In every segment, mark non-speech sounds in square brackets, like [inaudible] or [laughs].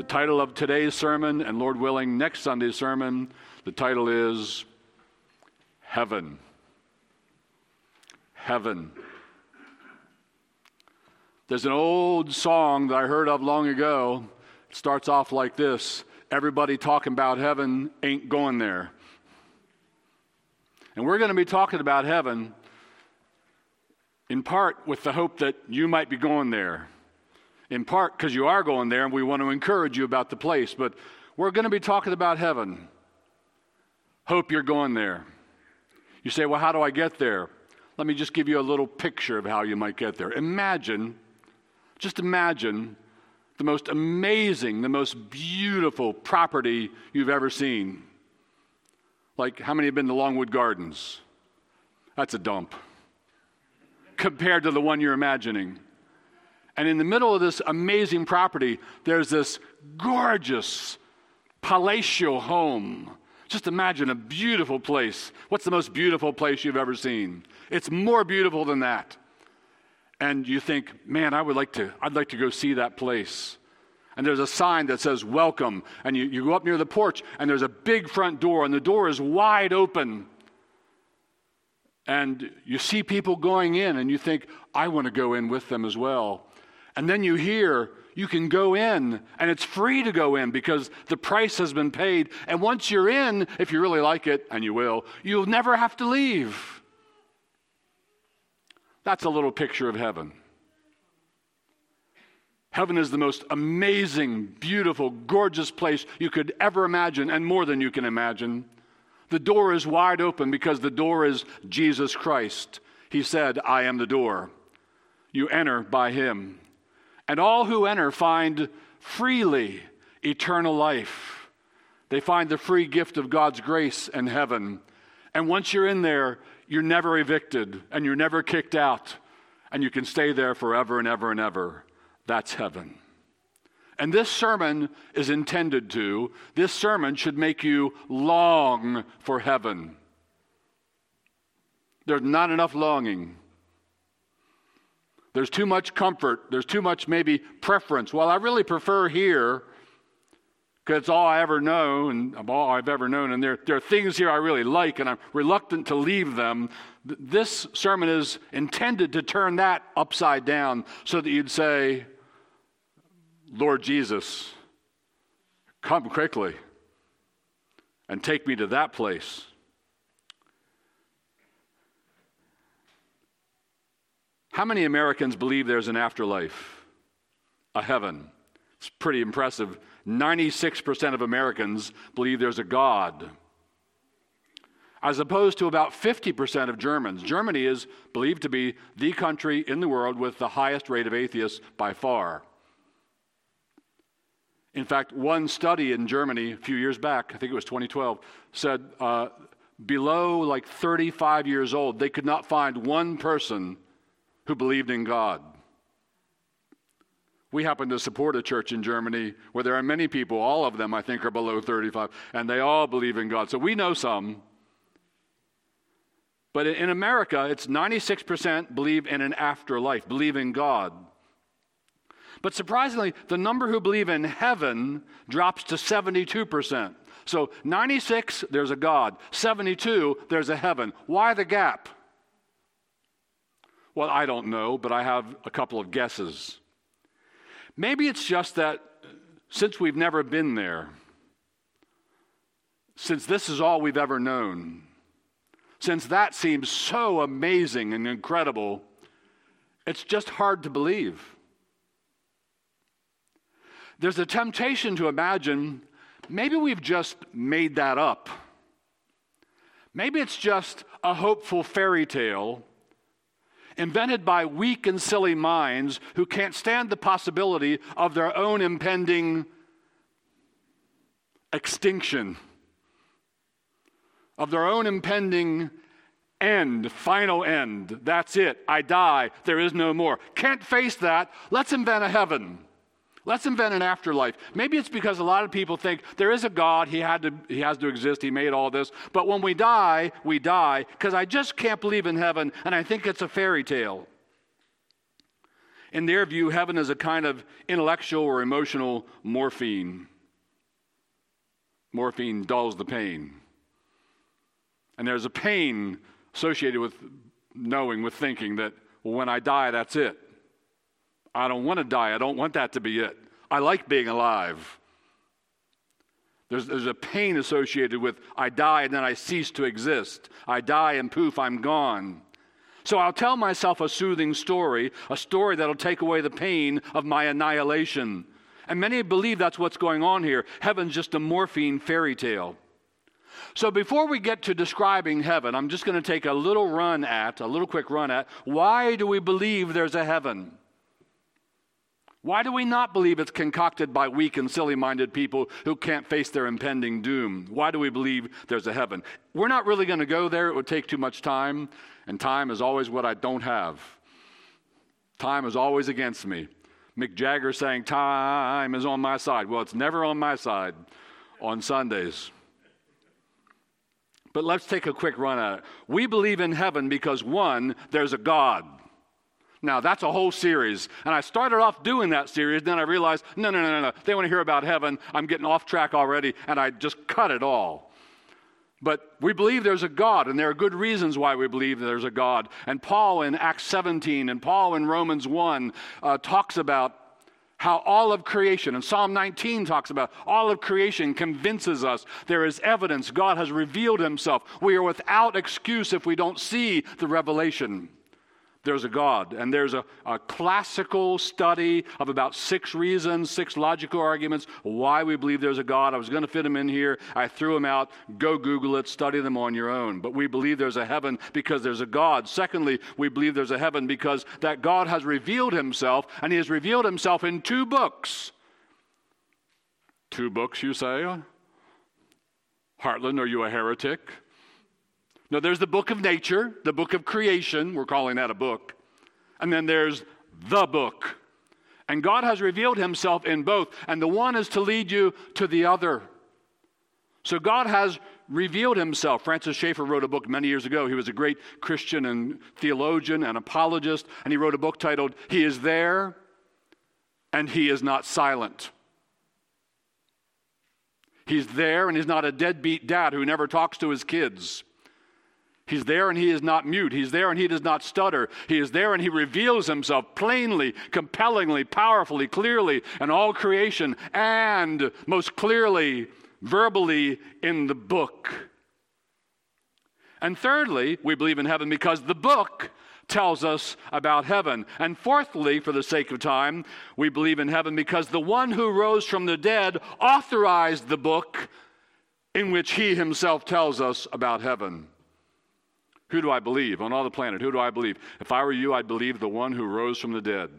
The title of today's sermon, and Lord willing, next Sunday's sermon, the title is Heaven. Heaven. There's an old song that I heard of long ago. It starts off like this Everybody talking about heaven ain't going there. And we're going to be talking about heaven in part with the hope that you might be going there. In part because you are going there and we want to encourage you about the place. But we're going to be talking about heaven. Hope you're going there. You say, well, how do I get there? Let me just give you a little picture of how you might get there. Imagine, just imagine the most amazing, the most beautiful property you've ever seen. Like, how many have been to Longwood Gardens? That's a dump compared to the one you're imagining. And in the middle of this amazing property, there's this gorgeous palatial home. Just imagine a beautiful place. What's the most beautiful place you've ever seen? It's more beautiful than that. And you think, man, I would like to, I'd like to go see that place. And there's a sign that says welcome. And you, you go up near the porch, and there's a big front door, and the door is wide open and you see people going in and you think, I want to go in with them as well. And then you hear you can go in and it's free to go in because the price has been paid. And once you're in, if you really like it, and you will, you'll never have to leave. That's a little picture of heaven. Heaven is the most amazing, beautiful, gorgeous place you could ever imagine, and more than you can imagine. The door is wide open because the door is Jesus Christ. He said, I am the door. You enter by him. And all who enter find freely eternal life. They find the free gift of God's grace and heaven. And once you're in there, you're never evicted and you're never kicked out. And you can stay there forever and ever and ever. That's heaven. And this sermon is intended to, this sermon should make you long for heaven. There's not enough longing. There's too much comfort. There's too much maybe preference. Well, I really prefer here because it's all I ever know and all I've ever known. And there, there are things here I really like, and I'm reluctant to leave them. This sermon is intended to turn that upside down so that you'd say, Lord Jesus, come quickly and take me to that place. How many Americans believe there's an afterlife, a heaven? It's pretty impressive. 96% of Americans believe there's a God, as opposed to about 50% of Germans. Germany is believed to be the country in the world with the highest rate of atheists by far. In fact, one study in Germany a few years back, I think it was 2012, said uh, below like 35 years old, they could not find one person who believed in God. We happen to support a church in Germany where there are many people, all of them I think are below 35, and they all believe in God. So we know some. But in America, it's 96% believe in an afterlife, believe in God. But surprisingly, the number who believe in heaven drops to 72%. So 96, there's a God. 72, there's a heaven. Why the gap? Well, I don't know, but I have a couple of guesses. Maybe it's just that since we've never been there, since this is all we've ever known, since that seems so amazing and incredible, it's just hard to believe. There's a temptation to imagine maybe we've just made that up. Maybe it's just a hopeful fairy tale invented by weak and silly minds who can't stand the possibility of their own impending extinction, of their own impending end, final end. That's it. I die. There is no more. Can't face that. Let's invent a heaven. Let's invent an afterlife. Maybe it's because a lot of people think there is a God, he, had to, he has to exist, he made all this. But when we die, we die because I just can't believe in heaven and I think it's a fairy tale. In their view, heaven is a kind of intellectual or emotional morphine. Morphine dulls the pain. And there's a pain associated with knowing, with thinking that, well, when I die, that's it. I don't want to die. I don't want that to be it. I like being alive. There's, there's a pain associated with I die and then I cease to exist. I die and poof, I'm gone. So I'll tell myself a soothing story, a story that'll take away the pain of my annihilation. And many believe that's what's going on here. Heaven's just a morphine fairy tale. So before we get to describing heaven, I'm just going to take a little run at, a little quick run at, why do we believe there's a heaven? Why do we not believe it's concocted by weak and silly minded people who can't face their impending doom? Why do we believe there's a heaven? We're not really going to go there. It would take too much time, and time is always what I don't have. Time is always against me. Mick Jagger saying, Time is on my side. Well, it's never on my side on Sundays. But let's take a quick run at it. We believe in heaven because, one, there's a God. Now, that's a whole series. And I started off doing that series, then I realized, no, no, no, no, no. They want to hear about heaven. I'm getting off track already, and I just cut it all. But we believe there's a God, and there are good reasons why we believe there's a God. And Paul in Acts 17 and Paul in Romans 1 uh, talks about how all of creation, and Psalm 19 talks about all of creation convinces us there is evidence God has revealed himself. We are without excuse if we don't see the revelation there's a God. And there's a, a, classical study of about six reasons, six logical arguments why we believe there's a God. I was going to fit them in here. I threw them out. Go Google it, study them on your own. But we believe there's a heaven because there's a God. Secondly, we believe there's a heaven because that God has revealed himself, and he has revealed himself in two books. Two books, you say? Heartland, are you a heretic? Now, there's the book of nature, the book of creation. We're calling that a book. And then there's the book. And God has revealed himself in both. And the one is to lead you to the other. So God has revealed himself. Francis Schaeffer wrote a book many years ago. He was a great Christian and theologian and apologist. And he wrote a book titled, He is There and He is Not Silent. He's there and he's not a deadbeat dad who never talks to his kids. He's there and he is not mute. He's there and he does not stutter. He is there and he reveals himself plainly, compellingly, powerfully, clearly in all creation, and most clearly, verbally in the book. And thirdly, we believe in heaven because the book tells us about heaven. And fourthly, for the sake of time, we believe in heaven because the one who rose from the dead authorized the book in which he himself tells us about heaven. Who do I believe on all the planet? Who do I believe? If I were you, I'd believe the one who rose from the dead.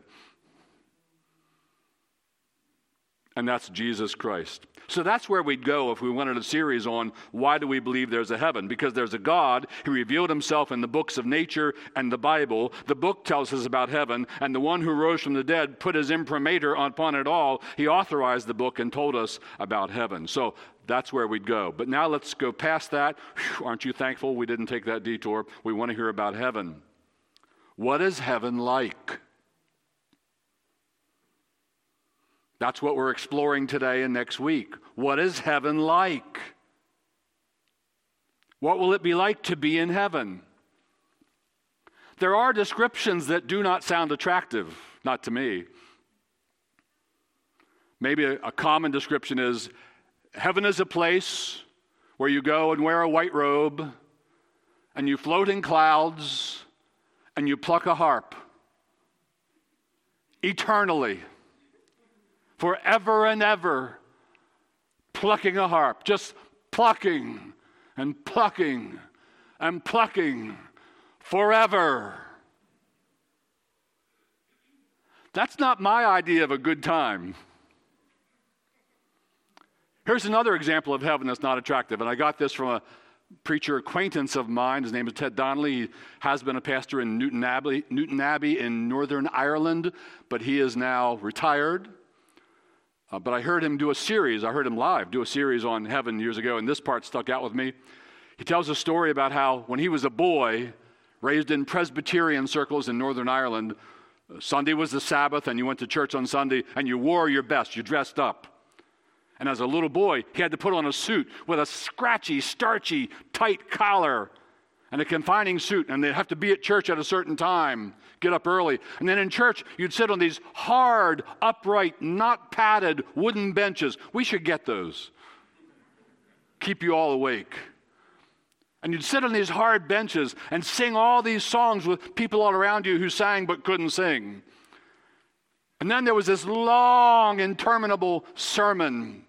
And that's Jesus Christ. So that's where we'd go if we wanted a series on why do we believe there's a heaven? Because there's a God who revealed himself in the books of nature and the Bible. The book tells us about heaven, and the one who rose from the dead put his imprimatur upon it all. He authorized the book and told us about heaven. So that's where we'd go. But now let's go past that. Whew, aren't you thankful we didn't take that detour? We want to hear about heaven. What is heaven like? That's what we're exploring today and next week. What is heaven like? What will it be like to be in heaven? There are descriptions that do not sound attractive, not to me. Maybe a, common description is heaven is a place where you go and wear a white robe and you float in clouds and you pluck a harp eternally forever and ever, plucking a harp, just plucking and plucking and plucking forever. That's not my idea of a good time. Here's another example of heaven that's not attractive, and I got this from a preacher acquaintance of mine. His name is Ted Donnelly. He has been a pastor in Newtownabbey, Newton Abbey in Northern Ireland, but he is now retired. Uh, but I heard him do a series, I heard him live do a series on heaven years ago, and this part stuck out with me. He tells a story about how when he was a boy, raised in Presbyterian circles in Northern Ireland, Sunday was the Sabbath, and you went to church on Sunday, and you wore your best, you dressed up. And as a little boy, he had to put on a suit with a scratchy, starchy, tight collar and a confining suit, and they'd have to be at church at a certain time, get up early. And then in church, you'd sit on these hard, upright, not padded wooden benches. We should get those. Keep you all awake. And you'd sit on these hard benches and sing all these songs with people all around you who sang but couldn't sing. And then there was this long, interminable sermon.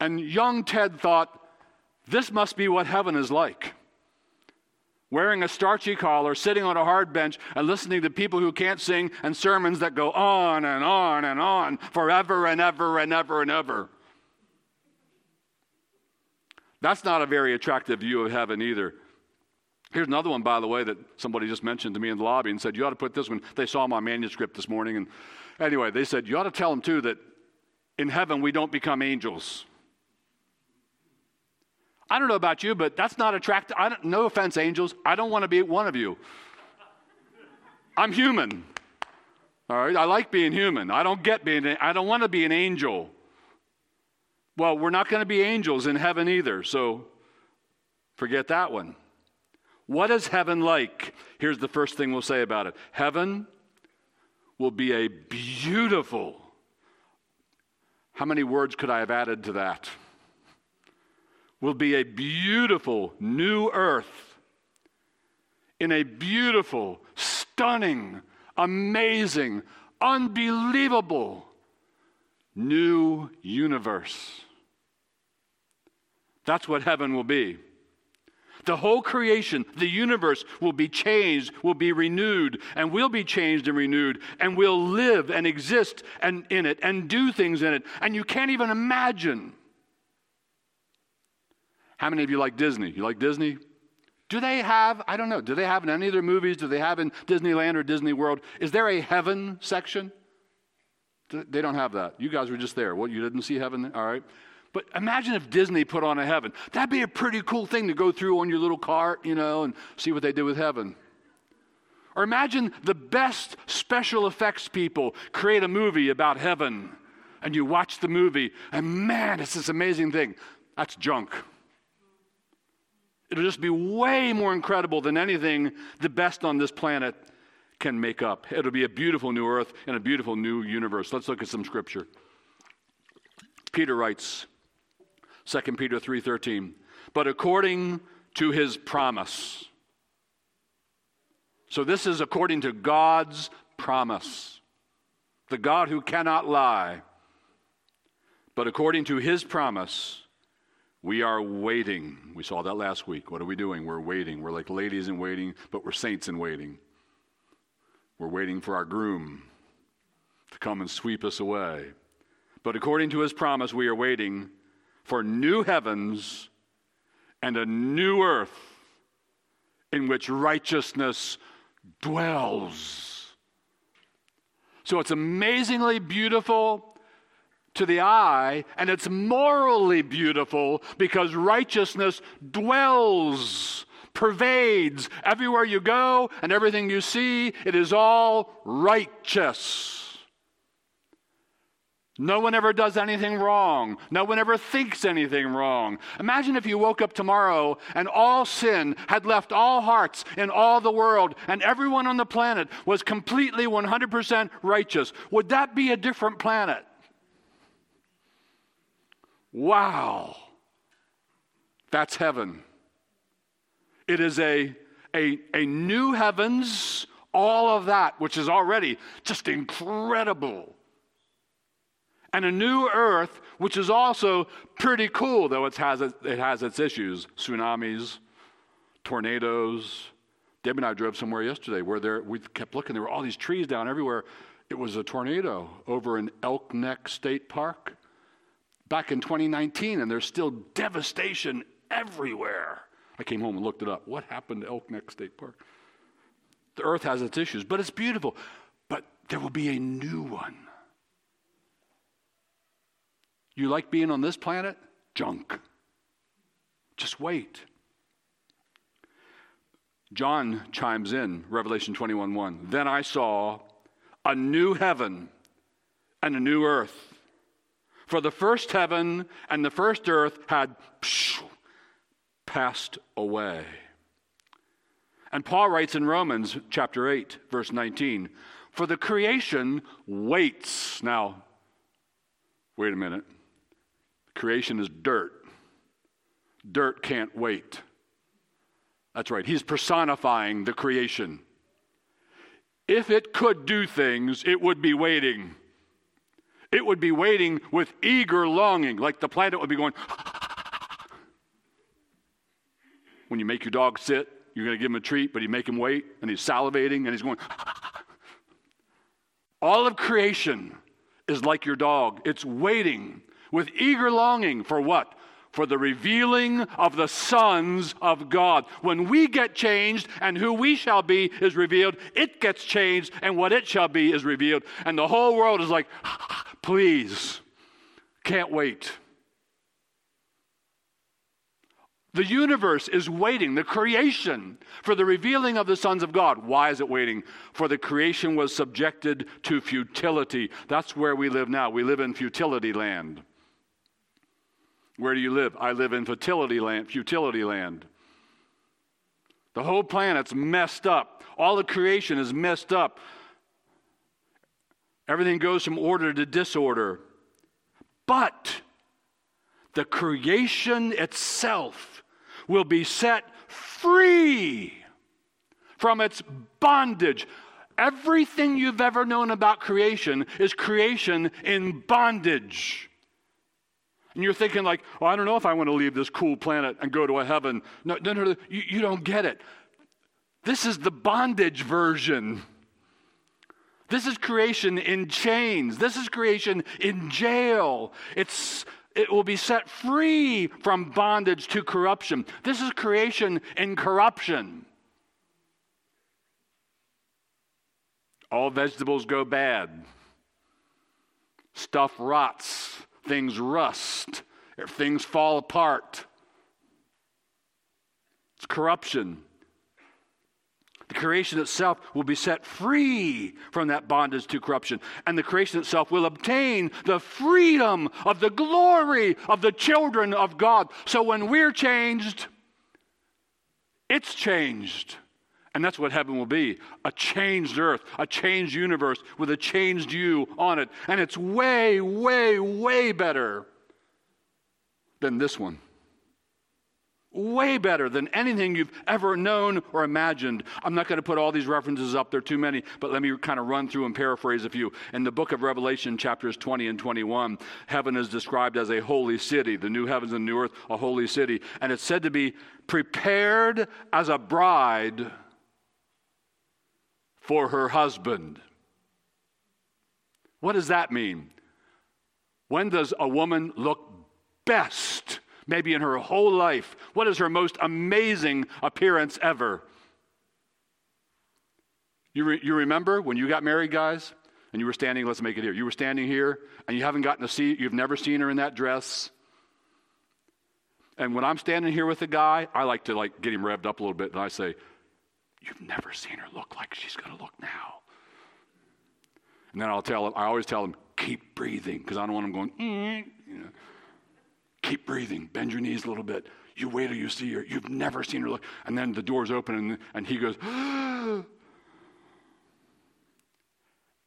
And young Ted thought, this must be what heaven is like. Wearing a starchy collar, sitting on a hard bench, and listening to people who can't sing and sermons that go on and on and on forever and ever and ever and ever. That's not a very attractive view of heaven either. Here's another one, by the way, that somebody just mentioned to me in the lobby and said, You ought to put this one. They saw my manuscript this morning. And anyway, they said, You ought to tell them, too, that in heaven we don't become angels. I don't know about you, but that's not attractive. I don't, no offense, angels. I don't want to be one of you. I'm human. All right, I like being human. I don't get being. I don't want to be an angel. Well, we're not going to be angels in heaven either, so forget that one. What is heaven like? Here's the first thing we'll say about it Heaven will be a beautiful. How many words could I have added to that? Will be a beautiful new earth in a beautiful, stunning, amazing, unbelievable new universe. That's what heaven will be. The whole creation, the universe will be changed, will be renewed, and will be changed and renewed, and will live and exist and in it and do things in it. And you can't even imagine. How many of you like Disney? You like Disney? Do they have, I don't know, do they have in any of their movies, do they have in Disneyland or Disney World, is there a heaven section? They don't have that. You guys were just there. What, you didn't see heaven? All right. But imagine if Disney put on a heaven. That'd be a pretty cool thing to go through on your little cart, you know, and see what they did with heaven. Or imagine the best special effects people create a movie about heaven, and you watch the movie, and man, it's this amazing thing. That's junk. It'll just be way more incredible than anything the best on this planet can make up. It'll be a beautiful new earth and a beautiful new universe. Let's look at some scripture. Peter writes, 2 Peter 3:13. But according to his promise. So this is according to God's promise. The God who cannot lie. But according to his promise, we are waiting. We saw that last week. What are we doing? We're waiting. We're like ladies in waiting, but we're saints in waiting. We're waiting for our groom to come and sweep us away. But according to his promise, we are waiting for new heavens and a new earth in which righteousness dwells. So it's amazingly beautiful to the eye, and it's morally beautiful because righteousness dwells, pervades everywhere you go and everything you see. It is all righteous. No one ever does anything wrong. No one ever thinks anything wrong. Imagine if you woke up tomorrow and all sin had left all hearts in all the world and everyone on the planet was completely 100% righteous. Would that be a different planet? Wow. That's heaven. It is a, a, a new heavens, all of that, which is already just incredible and a new earth, which is also pretty cool, though it has, it has its issues tsunamis, tornadoes. Debbie and I drove somewhere yesterday where there, we kept looking, there were all these trees down everywhere. It was a tornado over in Elk Neck State Park back in 2019, and there's still devastation everywhere. I came home and looked it up. What happened to Elk Neck State Park? The earth has its issues, but it's beautiful. But there will be a new one you like being on this planet? Junk. Just wait. John chimes in, Revelation 21 1. Then I saw a new heaven and a new earth. For the first heaven and the first earth had passed away. And Paul writes in Romans chapter 8, verse 19, For the creation waits. Now, wait a minute. Creation is dirt. Dirt can't wait. That's right. He's personifying the creation. If it could do things, it would be waiting. It would be waiting with eager longing, like the planet would be going. [laughs] when you make your dog sit, you're going to give him a treat, but you make him wait, and he's salivating, and he's going. [laughs] All of creation is like your dog. It's waiting with eager longing for what? For the revealing of the sons of God. When we get changed and who we shall be is revealed, it gets changed and what it shall be is revealed. And the whole world is like, [laughs] please, can't wait. The universe is waiting, the creation, for the revealing of the sons of God. Why is it waiting? For the creation was subjected to futility. That's where we live now. We live in futility land. Where do you live? I live in futility land, futility land. The whole planet's messed up. All the creation is messed up. Everything goes from order to disorder. But the creation itself will be set free from its bondage. Everything you've ever known about creation is creation in bondage. And you're thinking, like, oh, I don't know if I want to leave this cool planet and go to a heaven. No, no, no. You, you don't get it. This is the bondage version. This is creation in chains. This is creation in jail. It's it will be set free from bondage to corruption. This is creation in corruption. All vegetables go bad. Stuff rots. Things rust. Things fall apart. It's corruption. Creation itself will be set free from that bondage to corruption. And the creation itself will obtain the freedom of the glory of the children of God. So when we're changed, it's changed. And that's what heaven will be a changed earth, a changed universe with a changed you on it. And it's way, way, way better than this one way better than anything you've ever known or imagined. I'm not going to put all these references up, there too many, but let me kind of run through and paraphrase a few. In the book of Revelation, chapters 20 and 21, heaven is described as a holy city, the new heavens and new earth, a holy city. And it's said to be prepared as a bride for her husband. What does that mean? When does a woman look best? Maybe in her whole life. What is her most amazing appearance ever? You, re- you remember when you got married, guys, and you were standing, let's make it here. You were standing here, and you haven't gotten to see, you've never seen her in that dress. And when I'm standing here with a guy, I like to like get him revved up a little bit, and I say, You've never seen her look like she's going to look now. And then I'll tell him, I always tell him, keep breathing, because I don't want him going, mm, you know. Keep breathing. Bend your knees a little bit. You wait till you see her. You've never seen her look. And then the doors open and, and he goes, [gasps]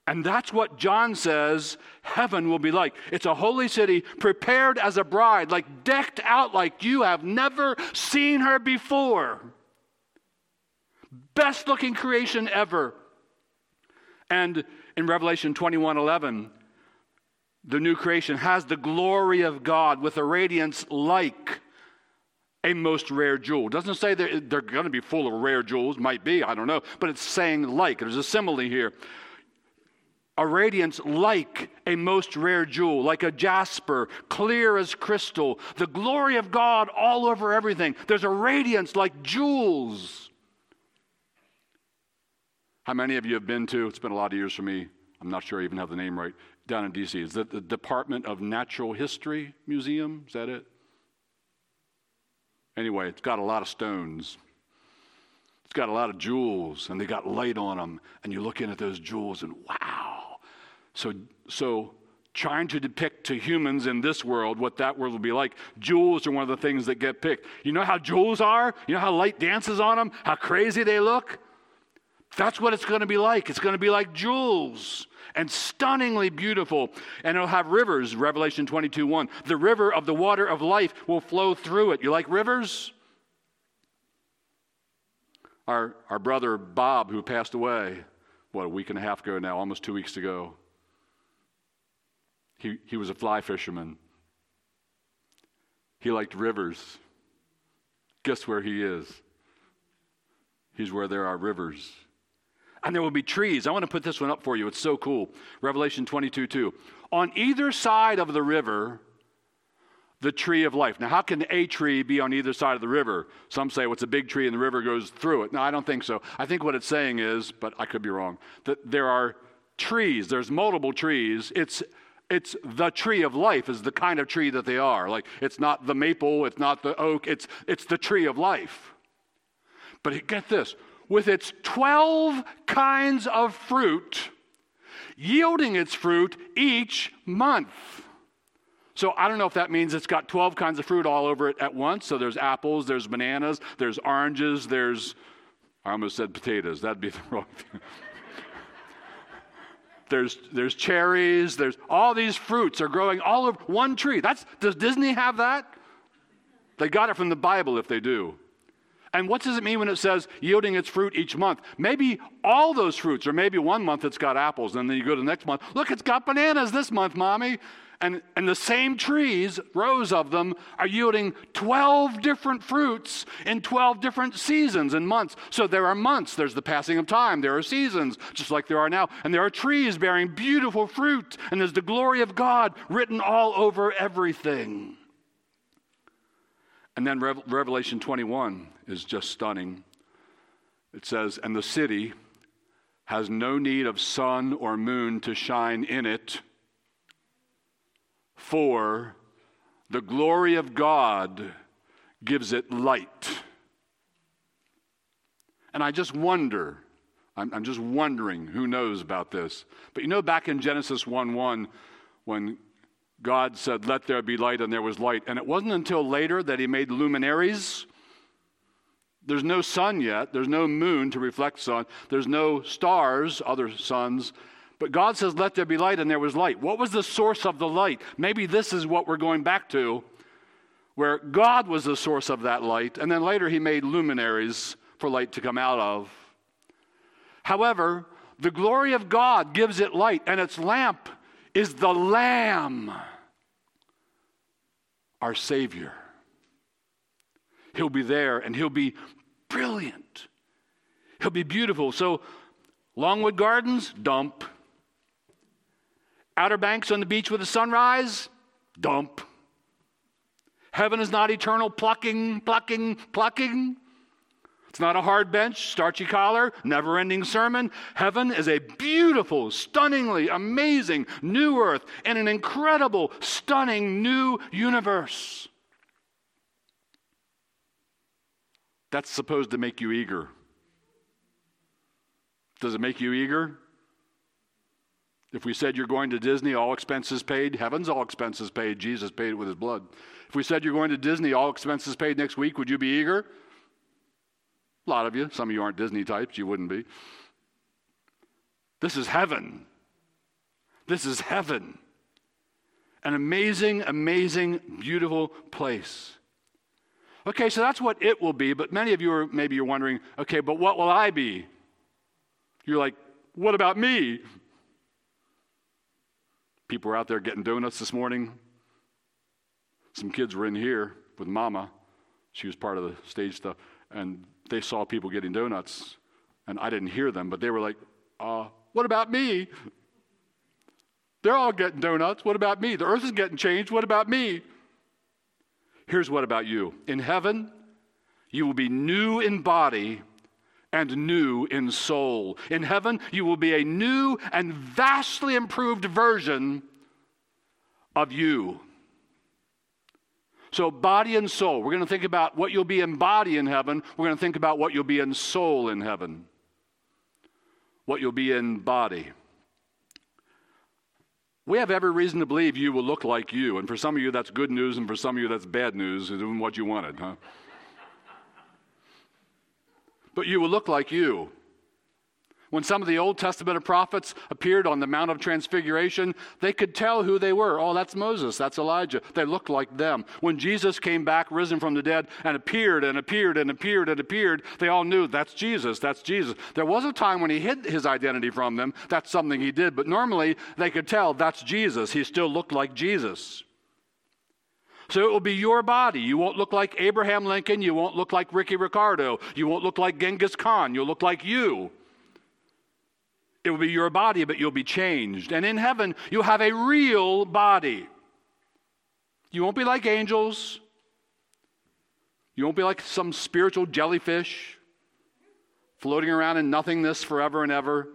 And that's what John says heaven will be like. It's a holy city prepared as a bride, like decked out like you have never seen her before. Best looking creation ever. And in Revelation 21 11, the new creation has the glory of God with a radiance like a most rare jewel. Doesn't say they're, they're going to be full of rare jewels, might be, I don't know, but it's saying like. There's a simile here. A radiance like a most rare jewel, like a jasper, clear as crystal. The glory of God all over everything. There's a radiance like jewels. How many of you have been to? It's been a lot of years for me. I'm not sure I even have the name right down in D.C. Is that the Department of Natural History Museum? Is that it? Anyway, it's got a lot of stones. It's got a lot of jewels, and they got light on them. And you look in at those jewels, and wow, So, so trying to depict to humans in this world what that world will be like. Jewels are one of the things that get picked. You know how jewels are? You know how light dances on them? How crazy they look? That's what it's going to be like. It's going to be like jewels and stunningly beautiful. And it'll have rivers, Revelation 22 1. The river of the water of life will flow through it. You like rivers? Our, our brother Bob, who passed away, what, a week and a half ago now, almost two weeks ago, he, he was a fly fisherman. He liked rivers. Guess where he is? He's where there are rivers. And there will be trees. I want to put this one up for you. It's so cool. Revelation 22 2. On either side of the river, the tree of life. Now, how can a tree be on either side of the river? Some say it's a big tree and the river goes through it. No, I don't think so. I think what it's saying is, but I could be wrong, that there are trees, there's multiple trees. It's it's the tree of life is the kind of tree that they are. Like it's not the maple, it's not the oak, it's it's the tree of life. But get this, with its 12 kinds of fruit, yielding its fruit each month. So I don't know if that means it's got 12 kinds of fruit all over it at once. So there's apples, there's bananas, there's oranges, there's, I almost said potatoes. That'd be [laughs] the wrong thing there's, there's cherries, there's all these fruits are growing all over one tree. That's, does Disney have that? They got it from the Bible if they do. And what does it mean when it says yielding its fruit each month? Maybe all those fruits, or maybe one month it's got apples, and then you go to the next month. Look, it's got bananas this month, mommy. And, and the same trees, rows of them, are yielding 12 different fruits in 12 different seasons and months. So there are months, there's the passing of time, there are seasons, just like there are now. And there are trees bearing beautiful fruit, and there's the glory of God written all over everything. And then Revelation 21 is just stunning. It says, And the city has no need of sun or moon to shine in it for the glory of God gives it light. And I just wonder, I'm, I'm, just wondering who knows about this. But you know, back in Genesis 1 1, when God said, Let there be light, and there was light, and it wasn't until later that He made luminaries. There's no sun yet, there's no moon to reflect sun, there's no stars, other suns. But God says, Let there be light, and there was light. What was the source of the light? Maybe this is what we're going back to, where God was the source of that light, and then later He made luminaries for light to come out of. However, the glory of God gives it light, and its lamp is the Lamb, our Savior. He'll be there, and He'll be brilliant. He'll be beautiful. So, Longwood Gardens, dump. Outer Banks on the beach with a sunrise? Dump. Heaven is not eternal plucking, plucking, plucking. It's not a hard bench, starchy collar, never ending sermon. Heaven is a beautiful, stunningly amazing new earth and an incredible, stunning new universe. That's supposed to make you eager. Does it make you eager? If we said you're going to Disney, all expenses paid, heaven's all expenses paid. Jesus paid it with his blood. If we said you're going to Disney, all expenses paid next week, would you be eager? A lot of you. Some of you aren't Disney types, you wouldn't be. This is heaven. This is heaven. An amazing, amazing, beautiful place. Okay, so that's what it will be, but many of you are maybe you're wondering, okay, but what will I be? You're like, what about me? People were out there getting donuts this morning. Some kids were in here with mama. She was part of the stage stuff. And they saw people getting donuts. And I didn't hear them, but they were like, uh, what about me? They're all getting donuts. What about me? The earth is getting changed. What about me? Here's what about you. In heaven, you will be new in body and new in soul. In heaven, you will be a new and vastly improved version of you. So, body and soul. We're going to think about what you'll be in body in heaven. We're going to think about what you'll be in soul in heaven. What you'll be in body. we have every reason to believe you will look like you. And for some of you, that's good news, and for some of you, that's bad news, doing what you wanted, huh? But you will look like you. When some of the Old Testament prophets appeared on the Mount of Transfiguration, they could tell who they were. Oh, that's Moses, that's Elijah. They looked like them. When Jesus came back, risen from the dead, and appeared and appeared and appeared and appeared, they all knew that's Jesus, that's Jesus. There was a time when he hid his identity from them. That's something he did. But normally, they could tell that's Jesus. He still looked like Jesus. So it will be your body. You won't look like Abraham Lincoln. You won't look like Ricky Ricardo. You won't look like Genghis Khan. You'll look like you. It will be your body, but you'll be changed. And in heaven, you'll have a real body. You won't be like angels. You won't be like some spiritual jellyfish floating around in nothingness forever and ever.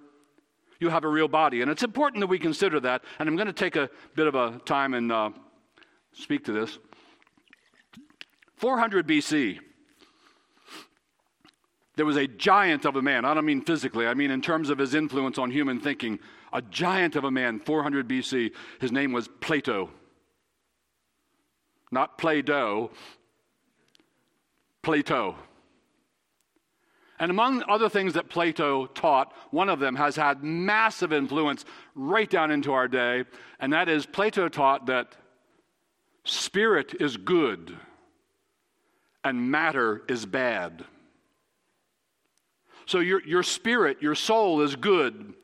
You have a real body. And it's important that we consider that. And I'm going to take a bit of a time and uh, speak to this. 400 BC, there was a giant of a man. I don't mean physically, I mean in terms of his influence on human thinking. A giant of a man, 400 BC. His name was Plato. Not Play Doh, Plato. And among other things that Plato taught, one of them has had massive influence right down into our day, and that is Plato taught that spirit is good and matter is bad. So your, your spirit, your soul is good,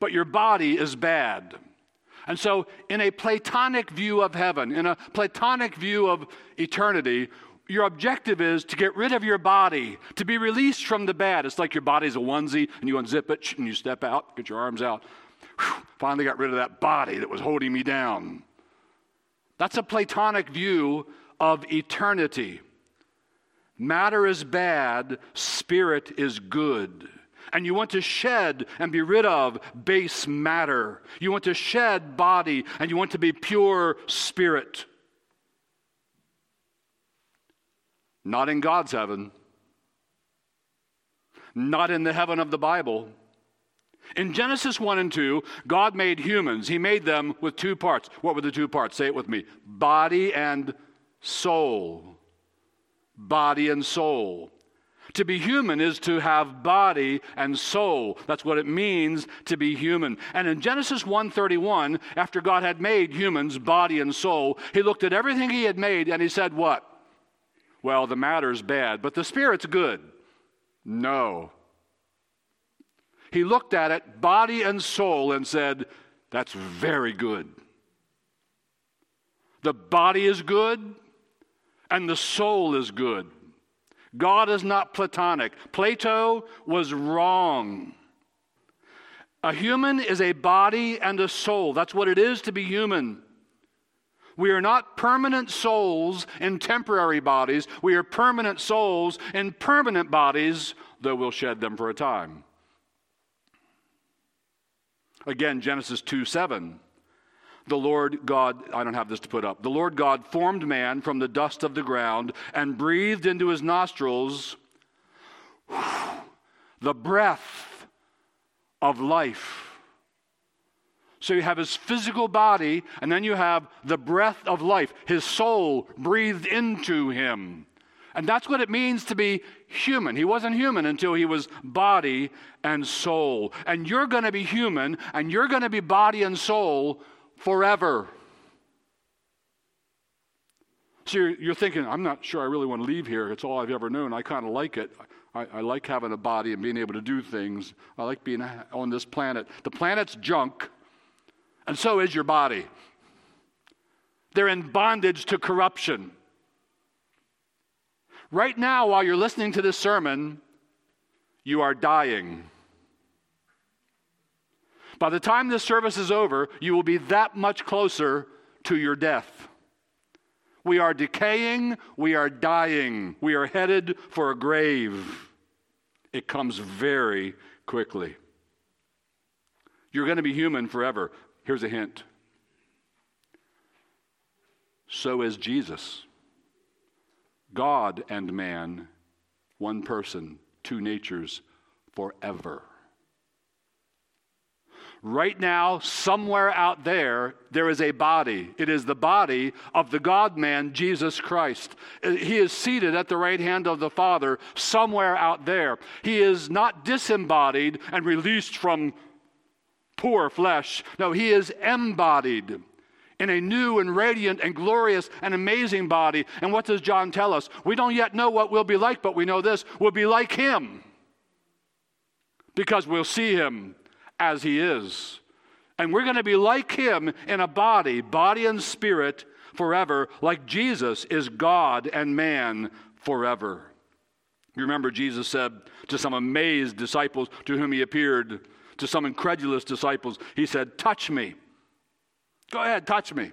but your body is bad. And so, in a Platonic view of heaven, in a Platonic view of eternity, your objective is to get rid of your body, to be released from the bad. It's like your body's a onesie and you unzip it and you step out, get your arms out. Whew, finally got rid of that body that was holding me down. That's a Platonic view of eternity. Matter is bad, spirit is good. And you want to shed and be rid of base matter. You want to shed body and you want to be pure spirit. Not in God's heaven, not in the heaven of the Bible. In Genesis 1 and 2, God made humans. He made them with two parts. What were the two parts? Say it with me body and soul body and soul. To be human is to have body and soul. That's what it means to be human. And in Genesis 1:31, after God had made humans body and soul, he looked at everything he had made and he said, "What? Well, the matter's bad, but the spirit's good." No. He looked at it, body and soul, and said, That's very good. The body is good, and the soul is good. God is not platonic. Plato was wrong. A human is a body and a soul. That's what it is to be human. We are not permanent souls in temporary bodies. We are permanent souls in permanent bodies, though we'll shed them for a time. Again, Genesis 2 7 the Lord God, I don't have this to put up. The Lord God formed man from the dust of the ground and breathed into his nostrils the breath of life. So you have his physical body, and then you have the breath of life, his soul breathed into him. And that's what it means to be human. He wasn't human until he was body and soul. And you're going to be human, and you're going to be body and soul forever. So you're, you're, thinking, I'm not sure I really want to leave here. It's all I've ever known. I kind of like it. I, I, like having a body and being able to do things. I like being on this planet. The planet's junk, and so is your body. They're in bondage to corruption. Right now, while you're listening to this sermon, you are dying. By the time this service is over, you will be that much closer to your death. We are decaying, we are dying, we are headed for a grave. It comes very quickly. You're going to be human forever. Here's a hint. So is Jesus. God and man, one person, two natures, forever. Right now, somewhere out there, there is a body. It is the body of the God man, Jesus Christ. He is seated at the right hand of the Father somewhere out there. He is not disembodied and released from poor flesh. No, he is embodied in a new and radiant and glorious and amazing body. And what does John tell us? We don't yet know what we'll be like, but we know this we'll be like him because we'll see him as he is. And we're going to be like him in a body, body and spirit forever, like Jesus is God and man forever. You remember Jesus said to some amazed disciples to whom he appeared, to some incredulous disciples, he said, Touch me. Go ahead, touch me.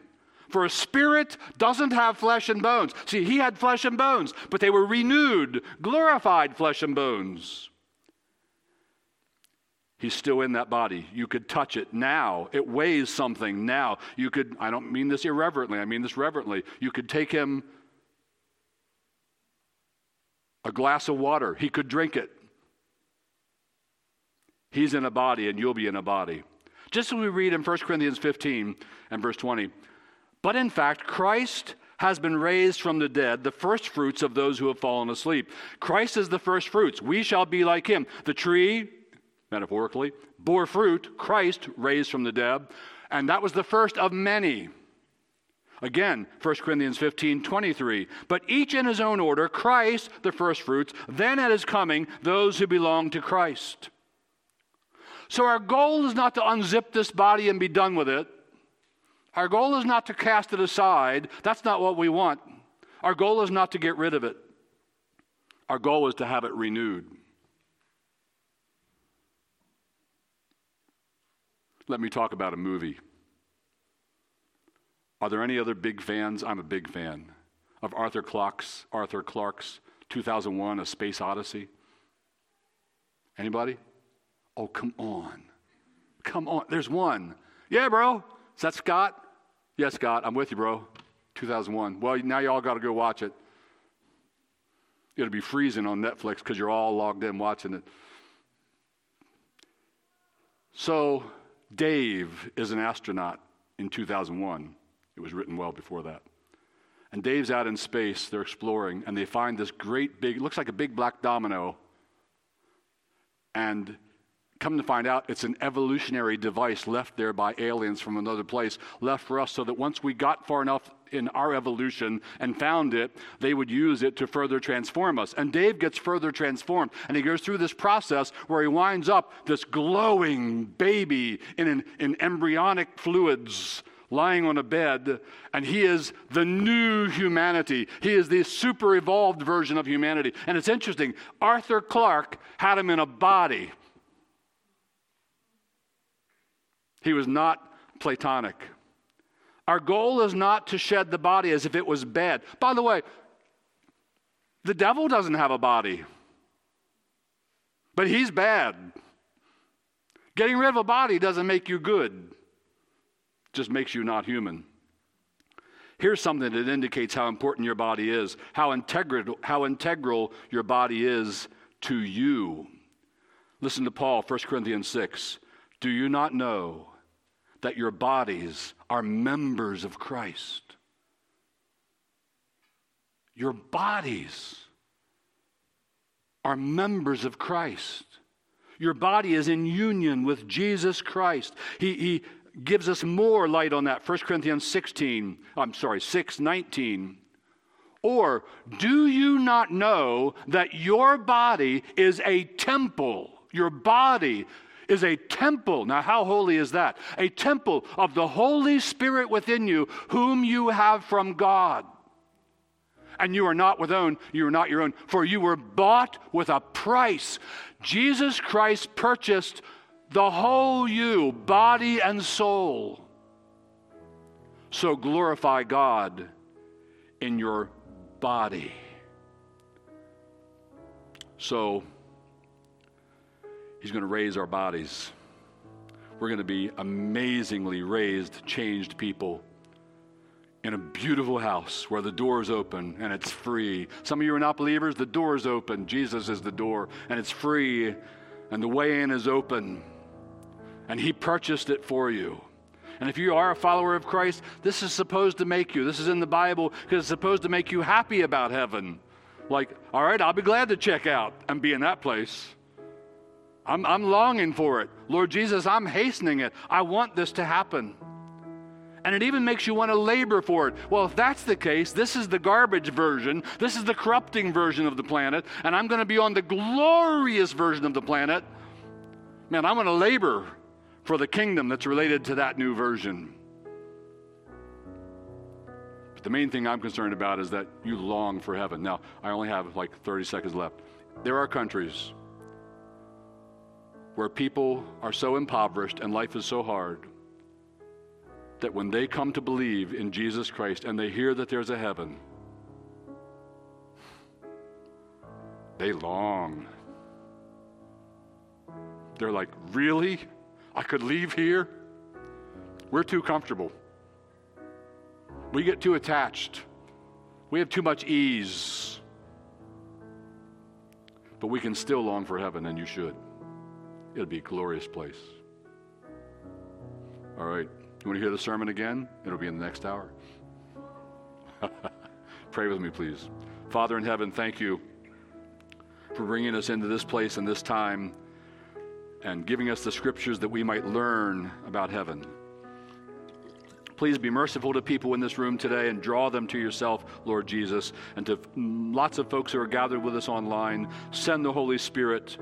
For a spirit doesn't have flesh and bones. See, he had flesh and bones, but they were renewed, glorified flesh and bones. He's still in that body. You could touch it now. It weighs something now. You could, I don't mean this irreverently, I mean this reverently. You could take him a glass of water, he could drink it. He's in a body, and you'll be in a body. Just as we read in 1 Corinthians 15 and verse 20. But in fact, Christ has been raised from the dead, the first fruits of those who have fallen asleep. Christ is the first fruits. We shall be like him. The tree metaphorically, bore fruit, Christ raised from the dead, and that was the first of many. Again, 1 Corinthians 15, 23. But each in his own order, Christ the first fruits, then at his coming, those who belong to Christ. So our goal is not to unzip this body and be done with it. Our goal is not to cast it aside. That's not what we want. Our goal is not to get rid of it. Our goal is to have it renewed. Let me talk about a movie. Are there any other big fans? I'm a big fan of Arthur Clarke's Arthur Clarke's 2001 A Space Odyssey. Anybody? Oh, come on. Come on. There's one. Yeah, bro. Is that Scott? Yes, yeah, Scott. I'm with you, bro. 2001. Well, now y'all got to go watch it. It'll be freezing on Netflix because you're all logged in watching it. So, Dave is an astronaut in 2001. It was written well before that. And Dave's out in space, they're exploring, and they find this great big, looks like a big black domino. And come to find out, it's an evolutionary device left there by aliens from another place, left for us so that once we got far enough in our evolution and found it, they would use it to further transform us. And Dave gets further transformed, and he goes through this process where he winds up this glowing baby in, an, in embryonic fluids lying on a bed, and he is the new humanity. He is the super evolved version of humanity. And it's interesting, Arthur Clarke had him in a body. He was not Platonic. Our goal is not to shed the body as if it was bad. By the way, the devil doesn't have a body, but he's bad. Getting rid of a body doesn't make you good, just makes you not human. Here's something that indicates how important your body is, how integral, how integral your body is to you. Listen to Paul, 1 Corinthians 6. Do you not know that your bodies are members of Christ. Your bodies are members of Christ. Your body is in union with Jesus Christ. He, he gives us more light on that. 1 Corinthians 16, I'm sorry, 6 19. Or do you not know that your body is a temple? Your body is a temple. Now, how holy is that? A temple of the Holy Spirit within you, whom you have from God. And you are not with own, you are not your own, for you were bought with a price. Jesus Christ purchased the whole you, body and soul. So glorify God in your body. So, He's going to raise our bodies. We're going to be amazingly raised, changed people in a beautiful house where the door is open and it's free. Some of you are not believers, the door is open. Jesus is the door and it's free, and the way in is open. And He purchased it for you. And if you are a follower of Christ, this is supposed to make you, this is in the Bible, because it's supposed to make you happy about heaven. Like, all right, I'll be glad to check out and be in that place. I'm, I'm longing for it. Lord Jesus, I'm hastening it. I want this to happen. And it even makes you want to labor for it. Well, if that's the case, this is the garbage version. This is the corrupting version of the planet. And I'm going to be on the glorious version of the planet. Man, I'm going to labor for the kingdom that's related to that new version. But the main thing I'm concerned about is that you long for heaven. Now, I only have like 30 seconds left. There are countries where people are so impoverished and life is so hard that when they come to believe in Jesus Christ and they hear that there's a heaven, they long. They're like, Really? I could leave here? We're too comfortable. We get too attached. We have too much ease. But we can still long for heaven, and you should. It'll be a glorious place. All right. You want to hear the sermon again? It'll be in the next hour. [laughs] Pray with me, please. Father in heaven, thank you for bringing us into this place and this time and giving us the scriptures that we might learn about heaven. Please be merciful to people in this room today and draw them to yourself, Lord Jesus, and to lots of folks who are gathered with us online. Send the Holy Spirit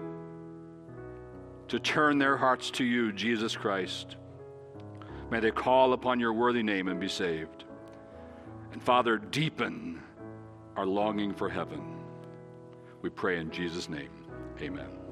to turn their hearts to you, Jesus Christ. May they call upon your worthy name and be saved. And Father, deepen our longing for heaven. We pray in Jesus' name. Amen.